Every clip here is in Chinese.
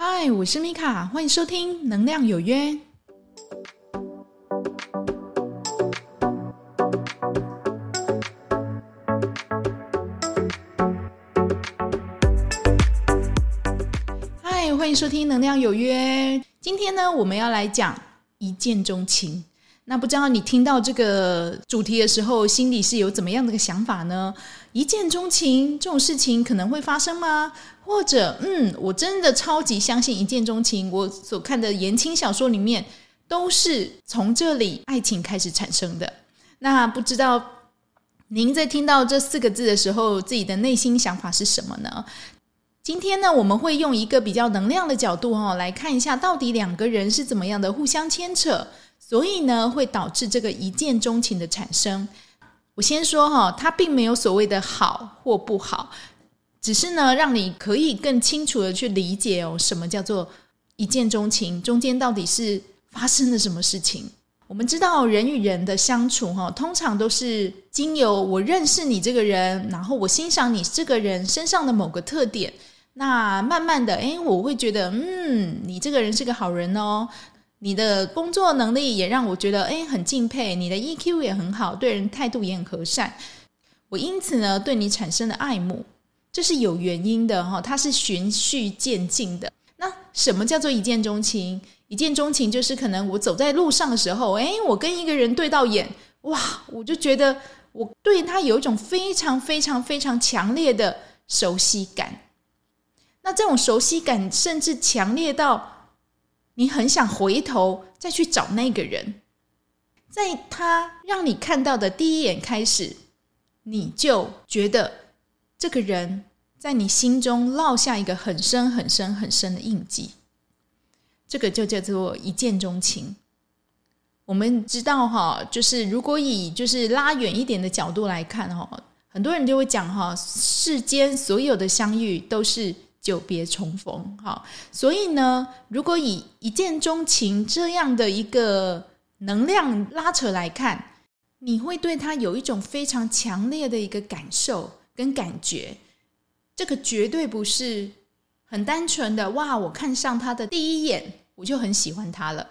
嗨，我是米卡，欢迎收听《能量有约》。嗨，欢迎收听《能量有约》。今天呢，我们要来讲一见钟情。那不知道你听到这个主题的时候，心里是有怎么样的一个想法呢？一见钟情这种事情可能会发生吗？或者，嗯，我真的超级相信一见钟情。我所看的言情小说里面，都是从这里爱情开始产生的。那不知道您在听到这四个字的时候，自己的内心想法是什么呢？今天呢，我们会用一个比较能量的角度哈，来看一下到底两个人是怎么样的互相牵扯。所以呢，会导致这个一见钟情的产生。我先说哈，它并没有所谓的好或不好，只是呢，让你可以更清楚的去理解哦，什么叫做一见钟情，中间到底是发生了什么事情。我们知道人与人的相处哈，通常都是经由我认识你这个人，然后我欣赏你这个人身上的某个特点，那慢慢的，诶，我会觉得，嗯，你这个人是个好人哦。你的工作能力也让我觉得诶很敬佩，你的 EQ 也很好，对人态度也很和善。我因此呢对你产生了爱慕，这是有原因的哈，它是循序渐进的。那什么叫做一见钟情？一见钟情就是可能我走在路上的时候，诶，我跟一个人对到眼，哇，我就觉得我对他有一种非常非常非常强烈的熟悉感。那这种熟悉感甚至强烈到。你很想回头再去找那个人，在他让你看到的第一眼开始，你就觉得这个人在你心中烙下一个很深很深很深的印记。这个就叫做一见钟情。我们知道哈，就是如果以就是拉远一点的角度来看哈，很多人就会讲哈，世间所有的相遇都是。久别重逢，好，所以呢，如果以一见钟情这样的一个能量拉扯来看，你会对他有一种非常强烈的一个感受跟感觉，这个绝对不是很单纯的哇，我看上他的第一眼我就很喜欢他了。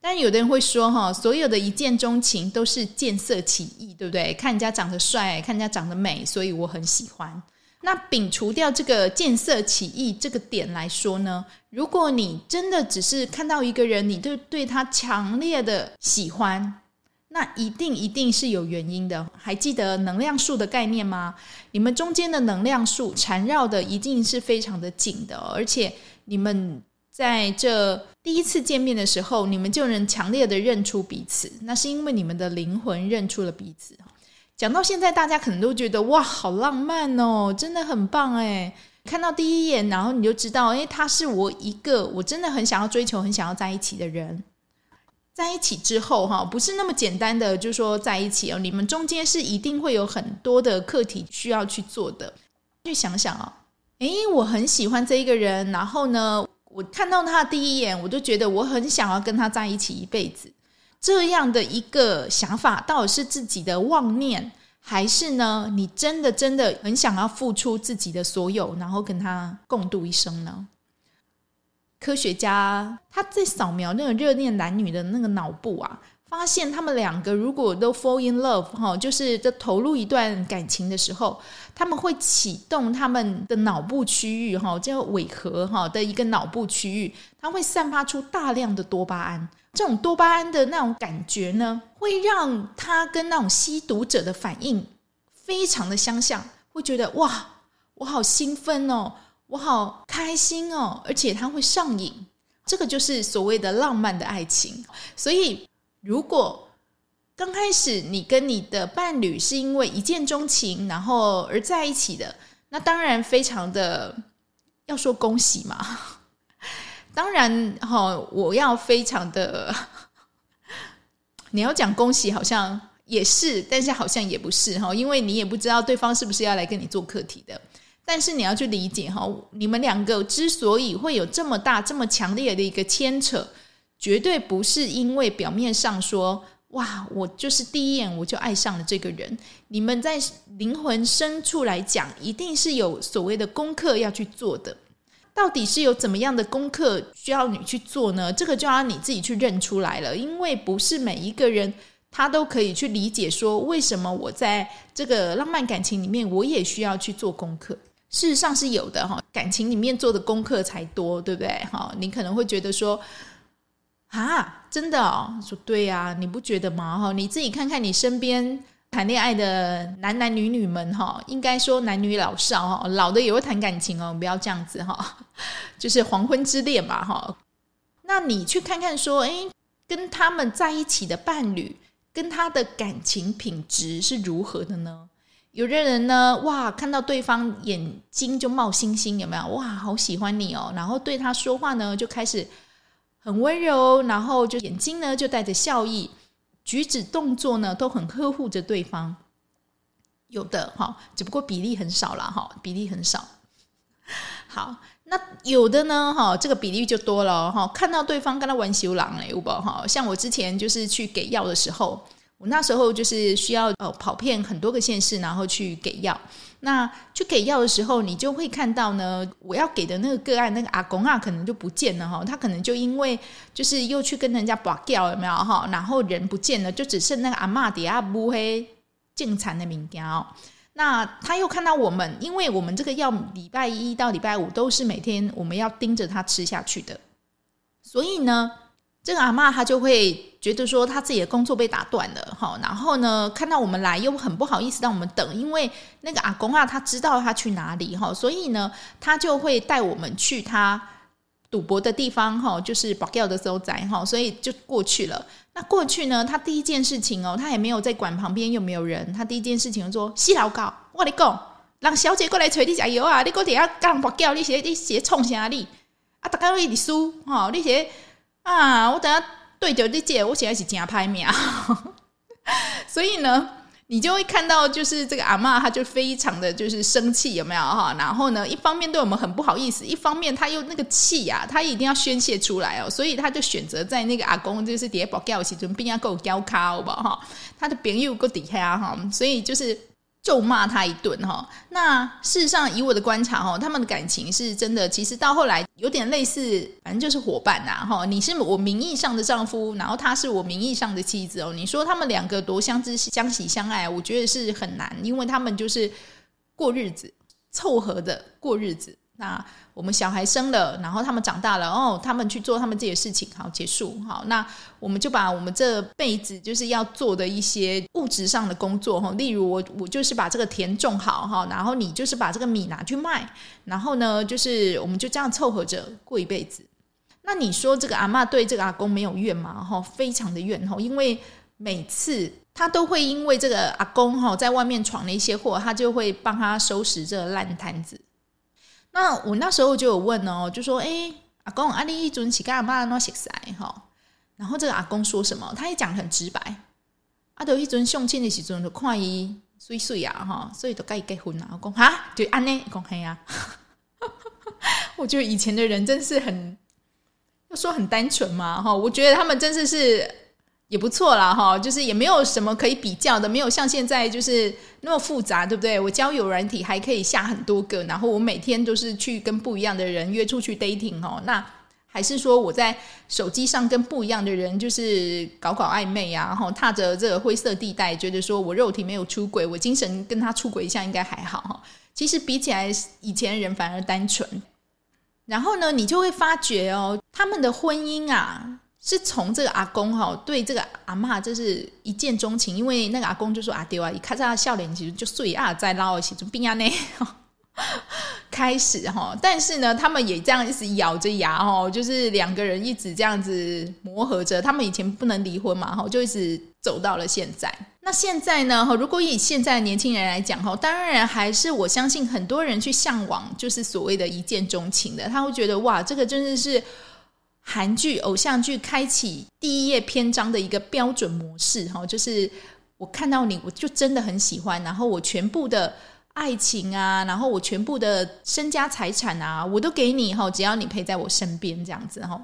但有的人会说哈，所有的一见钟情都是见色起意，对不对？看人家长得帅，看人家长得美，所以我很喜欢。那摒除掉这个见色起意这个点来说呢，如果你真的只是看到一个人，你对对他强烈的喜欢，那一定一定是有原因的。还记得能量树的概念吗？你们中间的能量树缠绕的一定是非常的紧的，而且你们在这第一次见面的时候，你们就能强烈的认出彼此，那是因为你们的灵魂认出了彼此。讲到现在，大家可能都觉得哇，好浪漫哦，真的很棒哎！看到第一眼，然后你就知道，哎，他是我一个我真的很想要追求、很想要在一起的人。在一起之后，哈，不是那么简单的，就是说在一起哦，你们中间是一定会有很多的课题需要去做的。去想想哦，哎，我很喜欢这一个人，然后呢，我看到他的第一眼，我就觉得我很想要跟他在一起一辈子。这样的一个想法，到底是自己的妄念，还是呢？你真的真的很想要付出自己的所有，然后跟他共度一生呢？科学家他在扫描那个热恋男女的那个脑部啊，发现他们两个如果都 fall in love 哈，就是在投入一段感情的时候，他们会启动他们的脑部区域哈，叫尾核哈的一个脑部区域，它会散发出大量的多巴胺。这种多巴胺的那种感觉呢，会让他跟那种吸毒者的反应非常的相像，会觉得哇，我好兴奋哦，我好开心哦，而且他会上瘾。这个就是所谓的浪漫的爱情。所以，如果刚开始你跟你的伴侣是因为一见钟情，然后而在一起的，那当然非常的要说恭喜嘛。当然，哈，我要非常的，你要讲恭喜，好像也是，但是好像也不是哈，因为你也不知道对方是不是要来跟你做课题的。但是你要去理解哈，你们两个之所以会有这么大、这么强烈的一个牵扯，绝对不是因为表面上说哇，我就是第一眼我就爱上了这个人。你们在灵魂深处来讲，一定是有所谓的功课要去做的。到底是有怎么样的功课需要你去做呢？这个就要你自己去认出来了，因为不是每一个人他都可以去理解说，为什么我在这个浪漫感情里面，我也需要去做功课。事实上是有的哈，感情里面做的功课才多，对不对？哈，你可能会觉得说，啊，真的哦，说对呀，你不觉得吗？哈，你自己看看你身边。谈恋爱的男男女女们哈，应该说男女老少哈，老的也会谈感情哦，不要这样子哈，就是黄昏之恋嘛哈。那你去看看说，诶，跟他们在一起的伴侣，跟他的感情品质是如何的呢？有的人呢，哇，看到对方眼睛就冒星星，有没有？哇，好喜欢你哦，然后对他说话呢，就开始很温柔，然后就眼睛呢就带着笑意。举止动作呢都很呵护着对方，有的哈，只不过比例很少了哈，比例很少。好，那有的呢哈，这个比例就多了哈。看到对方跟他玩修狼嘞，有不哈？像我之前就是去给药的时候，那时候就是需要呃跑遍很多个县市，然后去给药。那去给药的时候，你就会看到呢，我要给的那个个案，那个阿公啊，可能就不见了哈。他可能就因为就是又去跟人家拔掉有没有哈？然后人不见了，就只剩那个阿嬷底下乌黑净残的物件哦。那他又看到我们，因为我们这个药礼拜一到礼拜五都是每天我们要盯着他吃下去的，所以呢。这个阿嬷她就会觉得说，他自己的工作被打断了，哈，然后呢，看到我们来又很不好意思让我们等，因为那个阿公啊，他知道他去哪里，哈，所以呢，他就会带我们去他赌博的地方，哈，就是保镖的所在，哈，所以就过去了。那过去呢，他第一件事情哦，他也没有在管旁边有没有人，他第一件事情就说：“西老高，我你讲，让小姐过来催你加油啊！你过底下干保镖，你写你写冲啥你啊？大家都一直输，哈，你写。”啊！我等下对着你姐，我现在是真拍面，所以呢，你就会看到，就是这个阿嬷，她就非常的就是生气，有没有哈？然后呢，一方面对我们很不好意思，一方面他又那个气呀，他一定要宣泄出来哦，所以他就选择在那个阿公就是底下保镖时阵，边要够交卡好不好哈？他的朋友够底下哈，所以就是。咒骂他一顿哈，那事实上以我的观察哈，他们的感情是真的，其实到后来有点类似，反正就是伙伴呐哈。你是我名义上的丈夫，然后他是我名义上的妻子哦。你说他们两个多相知相喜相爱，我觉得是很难，因为他们就是过日子，凑合的过日子。那我们小孩生了，然后他们长大了，哦，他们去做他们自己的事情，好结束，好，那我们就把我们这辈子就是要做的一些物质上的工作，哈，例如我我就是把这个田种好，哈，然后你就是把这个米拿去卖，然后呢，就是我们就这样凑合着过一辈子。那你说这个阿嬷对这个阿公没有怨吗？哈，非常的怨，哈，因为每次他都会因为这个阿公哈在外面闯了一些祸，他就会帮他收拾这个烂摊子。那我那时候就有问哦，就说：“哎，阿公，阿你一尊乞丐阿妈那些啥哈？”然后这个阿公说什么？他也讲得很直白。阿德一尊相亲的时阵就看伊水水啊哈，所以就该结婚了。阿公哈，对安呢，公黑啊。我觉得以前的人真是很，要说很单纯嘛哈。我觉得他们真的是。也不错啦，哈，就是也没有什么可以比较的，没有像现在就是那么复杂，对不对？我交友软体还可以下很多个，然后我每天都是去跟不一样的人约出去 dating 哦。那还是说我在手机上跟不一样的人就是搞搞暧昧啊，然后踏着这个灰色地带，觉得说我肉体没有出轨，我精神跟他出轨一下应该还好哈。其实比起来，以前人反而单纯。然后呢，你就会发觉哦，他们的婚姻啊。是从这个阿公哈对这个阿嬷就是一见钟情，因为那个阿公就说阿丢啊，一看到他笑脸其实就碎啊，在捞一起就病啊那，开始哈，但是呢，他们也这样一直咬着牙哦，就是两个人一直这样子磨合着，他们以前不能离婚嘛哈，就一直走到了现在。那现在呢哈，如果以现在的年轻人来讲哈，当然还是我相信很多人去向往就是所谓的一见钟情的，他会觉得哇，这个真的是。韩剧、偶像剧开启第一页篇章的一个标准模式，哈，就是我看到你，我就真的很喜欢，然后我全部的爱情啊，然后我全部的身家财产啊，我都给你，哈，只要你陪在我身边，这样子，哈。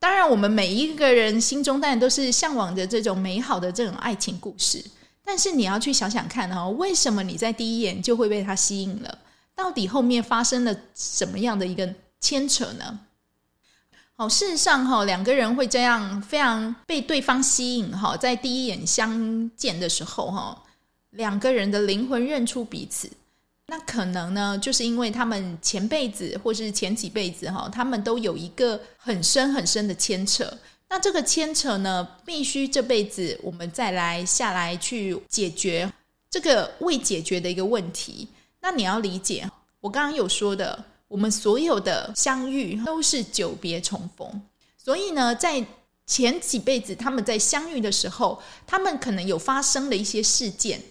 当然，我们每一个人心中当然都是向往着这种美好的这种爱情故事，但是你要去想想看，哈，为什么你在第一眼就会被他吸引了？到底后面发生了什么样的一个牵扯呢？好，事实上哈，两个人会这样非常被对方吸引哈，在第一眼相见的时候哈，两个人的灵魂认出彼此，那可能呢，就是因为他们前辈子或是前几辈子哈，他们都有一个很深很深的牵扯。那这个牵扯呢，必须这辈子我们再来下来去解决这个未解决的一个问题。那你要理解，我刚刚有说的。我们所有的相遇都是久别重逢，所以呢，在前几辈子他们在相遇的时候，他们可能有发生了一些事件，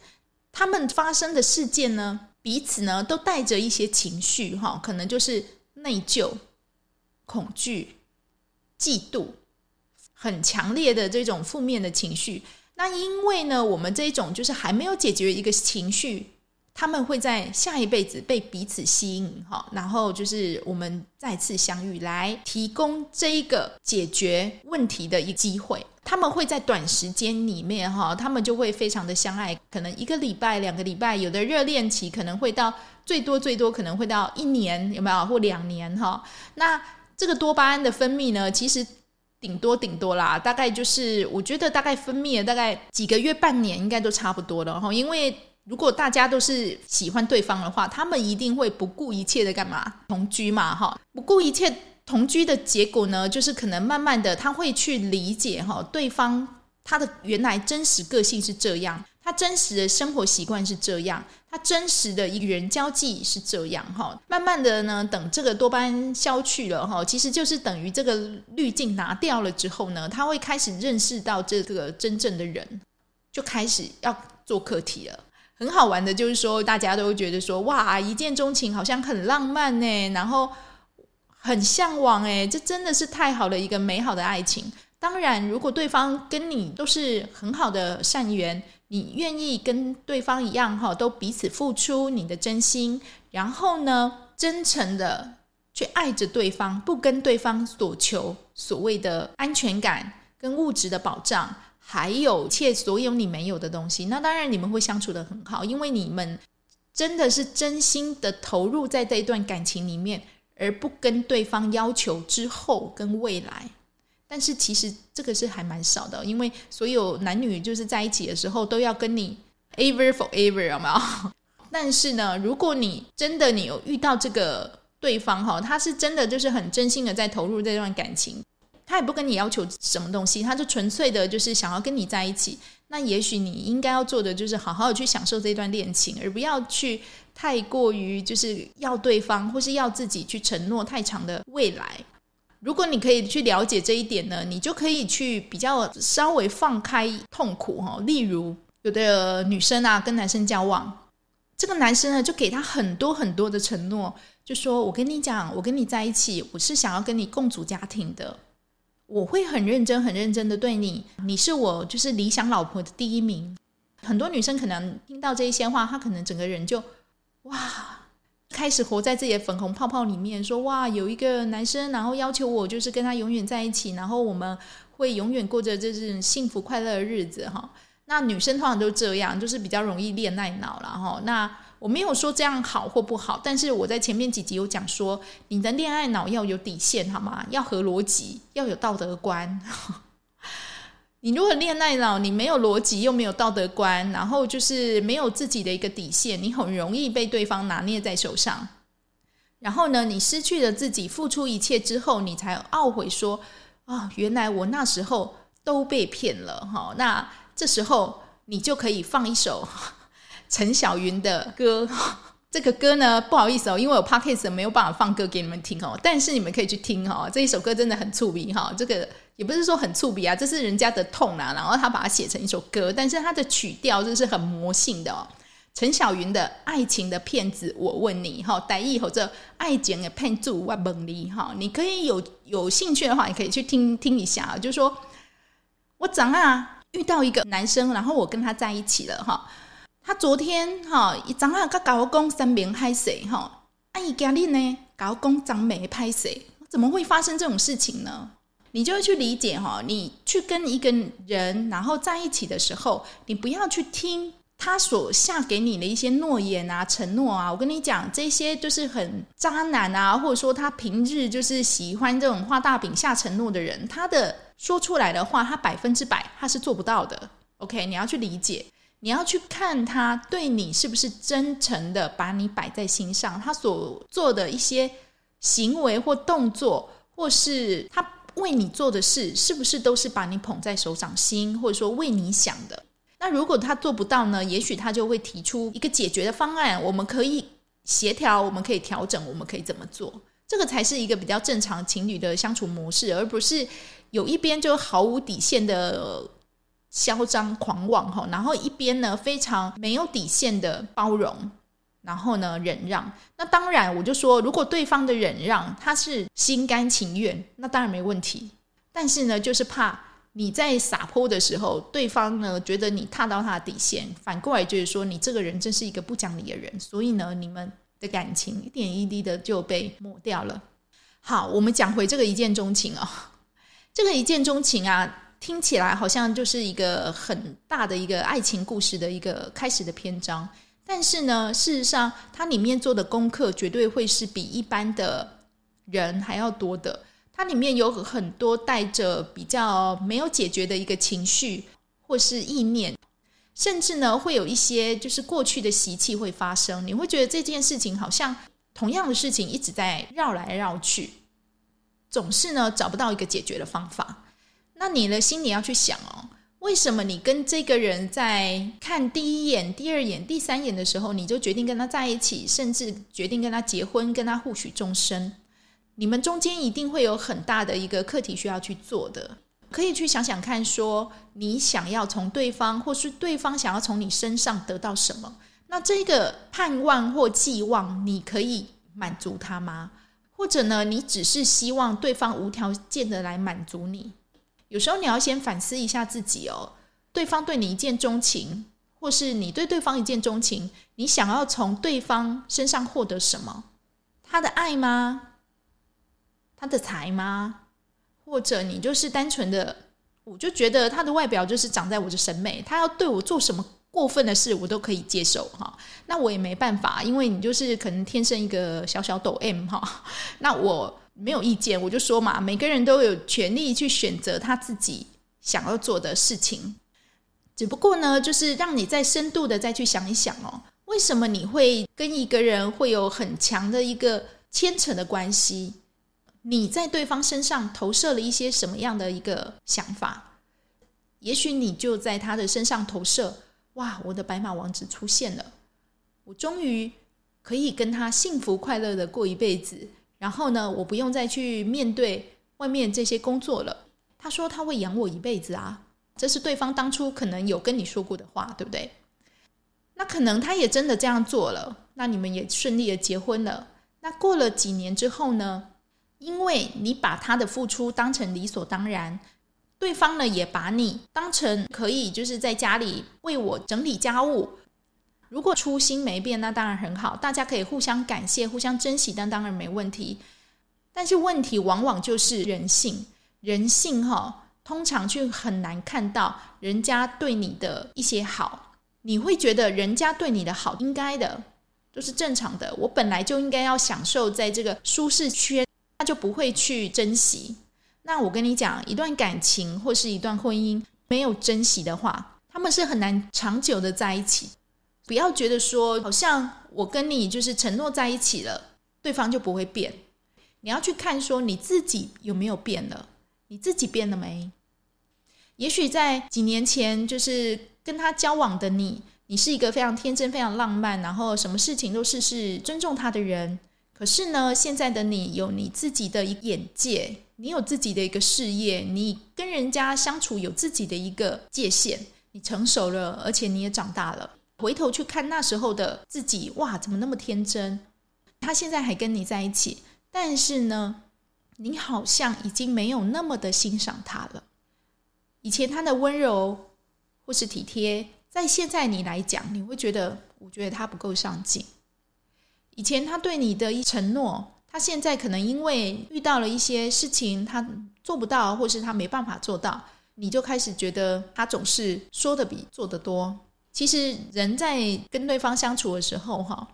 他们发生的事件呢，彼此呢都带着一些情绪，哈，可能就是内疚、恐惧、嫉妒，很强烈的这种负面的情绪。那因为呢，我们这种就是还没有解决一个情绪。他们会在下一辈子被彼此吸引，哈，然后就是我们再次相遇，来提供这一个解决问题的一个机会。他们会在短时间里面，哈，他们就会非常的相爱，可能一个礼拜、两个礼拜，有的热恋期可能会到最多最多可能会到一年，有没有？或两年，哈。那这个多巴胺的分泌呢，其实顶多顶多啦，大概就是我觉得大概分泌了大概几个月、半年，应该都差不多了，哈，因为。如果大家都是喜欢对方的话，他们一定会不顾一切的干嘛？同居嘛，哈，不顾一切同居的结果呢，就是可能慢慢的他会去理解哈，对方他的原来真实个性是这样，他真实的生活习惯是这样，他真实的与人交际是这样，哈，慢慢的呢，等这个多巴胺消去了，哈，其实就是等于这个滤镜拿掉了之后呢，他会开始认识到这个真正的人，就开始要做课题了。很好玩的，就是说，大家都会觉得说，哇，一见钟情好像很浪漫呢，然后很向往，哎，这真的是太好了一个美好的爱情。当然，如果对方跟你都是很好的善缘，你愿意跟对方一样，哈，都彼此付出你的真心，然后呢，真诚的去爱着对方，不跟对方所求所谓的安全感跟物质的保障。还有一切所有你没有的东西，那当然你们会相处的很好，因为你们真的是真心的投入在这一段感情里面，而不跟对方要求之后跟未来。但是其实这个是还蛮少的，因为所有男女就是在一起的时候都要跟你 ever forever，有没有？但是呢，如果你真的你有遇到这个对方哈，他是真的就是很真心的在投入这段感情。他也不跟你要求什么东西，他就纯粹的就是想要跟你在一起。那也许你应该要做的就是好好的去享受这段恋情，而不要去太过于就是要对方或是要自己去承诺太长的未来。如果你可以去了解这一点呢，你就可以去比较稍微放开痛苦哈。例如，有的女生啊跟男生交往，这个男生呢就给他很多很多的承诺，就说我跟你讲，我跟你在一起，我是想要跟你共组家庭的。我会很认真、很认真的对你，你是我就是理想老婆的第一名。很多女生可能听到这一些话，她可能整个人就哇，开始活在自己的粉红泡泡里面，说哇，有一个男生，然后要求我就是跟他永远在一起，然后我们会永远过着这种幸福快乐的日子哈。那女生通常都这样，就是比较容易恋爱脑了哈。那我没有说这样好或不好，但是我在前面几集有讲说，你的恋爱脑要有底线，好吗？要合逻辑，要有道德观。你如果恋爱脑，你没有逻辑又没有道德观，然后就是没有自己的一个底线，你很容易被对方拿捏在手上。然后呢，你失去了自己，付出一切之后，你才懊悔说啊，原来我那时候都被骗了。哈，那这时候你就可以放一首。陈小云的歌，这个歌呢，不好意思哦，因为我 Podcast 没有办法放歌给你们听哦，但是你们可以去听哦，这一首歌真的很触鼻哈，这个也不是说很触鼻啊，这是人家的痛啊，然后他把它写成一首歌，但是它的曲调就是很魔性的哦。陈小云的《爱情的骗子》，我问你哈，歹意或者爱情的骗子，我问你哈，你可以有有兴趣的话，你可以去听听一下，就是说我早上遇到一个男生，然后我跟他在一起了哈。他昨天哈，一早上他跟我讲三明歹势哈，阿姨今日呢，跟我讲张美歹势，怎么会发生这种事情呢？你就会去理解哈，你去跟一个人然后在一起的时候，你不要去听他所下给你的一些诺言啊、承诺啊，我跟你讲，这些就是很渣男啊，或者说他平日就是喜欢这种画大饼下承诺的人，他的说出来的话，他百分之百他是做不到的。OK，你要去理解，你要去看他对你是不是真诚的把你摆在心上，他所做的一些行为或动作，或是他为你做的事，是不是都是把你捧在手掌心，或者说为你想的。那如果他做不到呢？也许他就会提出一个解决的方案，我们可以协调，我们可以调整，我们可以怎么做？这个才是一个比较正常情侣的相处模式，而不是有一边就毫无底线的嚣张狂妄哈，然后一边呢非常没有底线的包容，然后呢忍让。那当然，我就说，如果对方的忍让他是心甘情愿，那当然没问题。但是呢，就是怕。你在撒泼的时候，对方呢觉得你踏到他的底线，反过来就是说你这个人真是一个不讲理的人，所以呢，你们的感情一点一滴的就被抹掉了。好，我们讲回这个一见钟情哦，这个一见钟情啊，听起来好像就是一个很大的一个爱情故事的一个开始的篇章，但是呢，事实上它里面做的功课绝对会是比一般的人还要多的。它里面有很多带着比较没有解决的一个情绪或是意念，甚至呢会有一些就是过去的习气会发生。你会觉得这件事情好像同样的事情一直在绕来绕去，总是呢找不到一个解决的方法。那你的心里要去想哦，为什么你跟这个人在看第一眼、第二眼、第三眼的时候，你就决定跟他在一起，甚至决定跟他结婚，跟他互许终身？你们中间一定会有很大的一个课题需要去做的，可以去想想看，说你想要从对方，或是对方想要从你身上得到什么？那这个盼望或寄望，你可以满足他吗？或者呢，你只是希望对方无条件的来满足你？有时候你要先反思一下自己哦，对方对你一见钟情，或是你对对方一见钟情，你想要从对方身上获得什么？他的爱吗？他的财吗？或者你就是单纯的，我就觉得他的外表就是长在我的审美，他要对我做什么过分的事，我都可以接受哈。那我也没办法，因为你就是可能天生一个小小抖 M 哈。那我没有意见，我就说嘛，每个人都有权利去选择他自己想要做的事情。只不过呢，就是让你再深度的再去想一想哦，为什么你会跟一个人会有很强的一个牵扯的关系？你在对方身上投射了一些什么样的一个想法？也许你就在他的身上投射，哇，我的白马王子出现了，我终于可以跟他幸福快乐的过一辈子。然后呢，我不用再去面对外面这些工作了。他说他会养我一辈子啊，这是对方当初可能有跟你说过的话，对不对？那可能他也真的这样做了，那你们也顺利的结婚了。那过了几年之后呢？因为你把他的付出当成理所当然，对方呢也把你当成可以就是在家里为我整理家务。如果初心没变，那当然很好，大家可以互相感谢、互相珍惜，但当然没问题。但是问题往往就是人性，人性哈，通常却很难看到人家对你的一些好，你会觉得人家对你的好应该的，都是正常的。我本来就应该要享受在这个舒适圈。他就不会去珍惜。那我跟你讲，一段感情或是一段婚姻没有珍惜的话，他们是很难长久的在一起。不要觉得说，好像我跟你就是承诺在一起了，对方就不会变。你要去看说你自己有没有变了，你自己变了没？也许在几年前，就是跟他交往的你，你是一个非常天真、非常浪漫，然后什么事情都事事尊重他的人。可是呢，现在的你有你自己的一眼界，你有自己的一个事业，你跟人家相处有自己的一个界限，你成熟了，而且你也长大了。回头去看那时候的自己，哇，怎么那么天真？他现在还跟你在一起，但是呢，你好像已经没有那么的欣赏他了。以前他的温柔或是体贴，在现在你来讲，你会觉得，我觉得他不够上进。以前他对你的一承诺，他现在可能因为遇到了一些事情，他做不到，或是他没办法做到，你就开始觉得他总是说的比做的多。其实人在跟对方相处的时候，哈，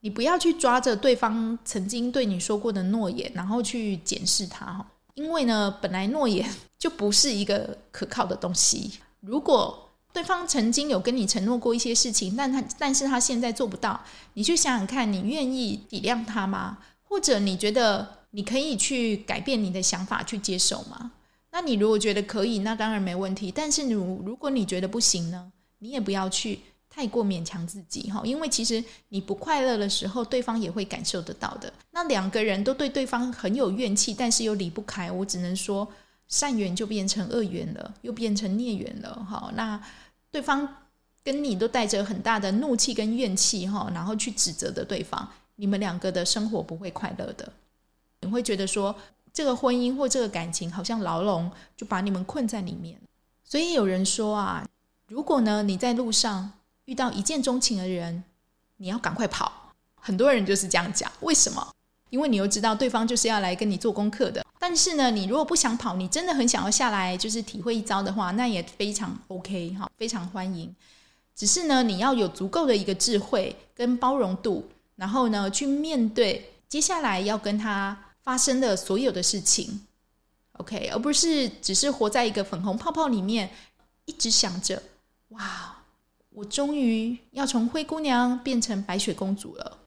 你不要去抓着对方曾经对你说过的诺言，然后去检视他，哈，因为呢，本来诺言就不是一个可靠的东西。如果对方曾经有跟你承诺过一些事情，但他但是他现在做不到，你去想想看，你愿意体谅他吗？或者你觉得你可以去改变你的想法去接受吗？那你如果觉得可以，那当然没问题。但是如如果你觉得不行呢，你也不要去太过勉强自己哈，因为其实你不快乐的时候，对方也会感受得到的。那两个人都对对方很有怨气，但是又离不开，我只能说善缘就变成恶缘了，又变成孽缘了哈。那对方跟你都带着很大的怒气跟怨气哈，然后去指责的对方。你们两个的生活不会快乐的，你会觉得说这个婚姻或这个感情好像牢笼，就把你们困在里面。所以有人说啊，如果呢你在路上遇到一见钟情的人，你要赶快跑。很多人就是这样讲，为什么？因为你又知道对方就是要来跟你做功课的。但是呢，你如果不想跑，你真的很想要下来就是体会一遭的话，那也非常 OK 哈，非常欢迎。只是呢，你要有足够的一个智慧跟包容度。然后呢，去面对接下来要跟他发生的所有的事情，OK，而不是只是活在一个粉红泡泡里面，一直想着哇，我终于要从灰姑娘变成白雪公主了。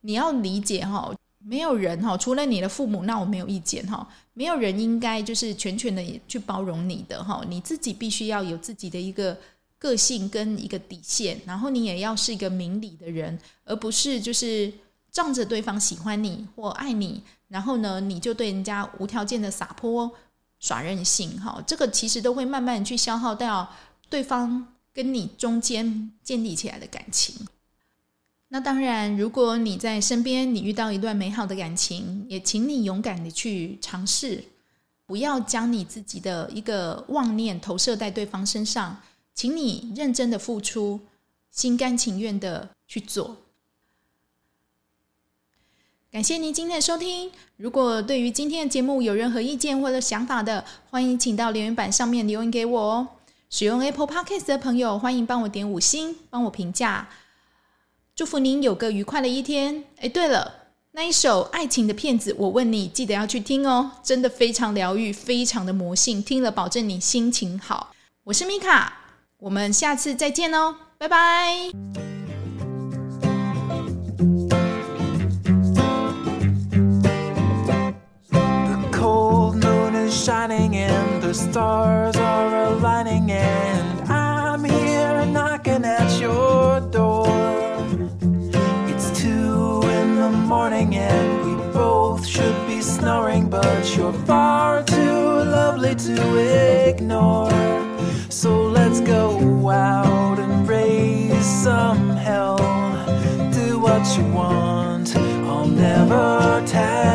你要理解哈，没有人哈，除了你的父母，那我没有意见哈，没有人应该就是全权的去包容你的哈，你自己必须要有自己的一个。个性跟一个底线，然后你也要是一个明理的人，而不是就是仗着对方喜欢你或爱你，然后呢，你就对人家无条件的撒泼耍任性，哈，这个其实都会慢慢去消耗掉对方跟你中间建立起来的感情。那当然，如果你在身边，你遇到一段美好的感情，也请你勇敢的去尝试，不要将你自己的一个妄念投射在对方身上。请你认真的付出，心甘情愿的去做。感谢您今天的收听。如果对于今天的节目有任何意见或者想法的，欢迎请到留言板上面留言给我哦。使用 Apple Podcast 的朋友，欢迎帮我点五星，帮我评价。祝福您有个愉快的一天。哎，对了，那一首爱情的骗子，我问你，记得要去听哦，真的非常疗愈，非常的魔性，听了保证你心情好。我是米卡。我们下次再见哦，拜拜。snoring, but you're far too lovely to ignore. So let's go out and raise some hell. Do what you want, I'll never tell.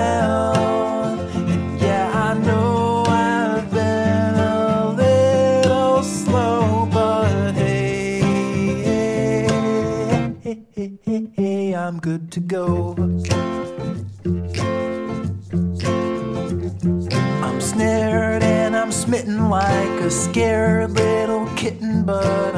I'm good to go. Like a scared little kitten, but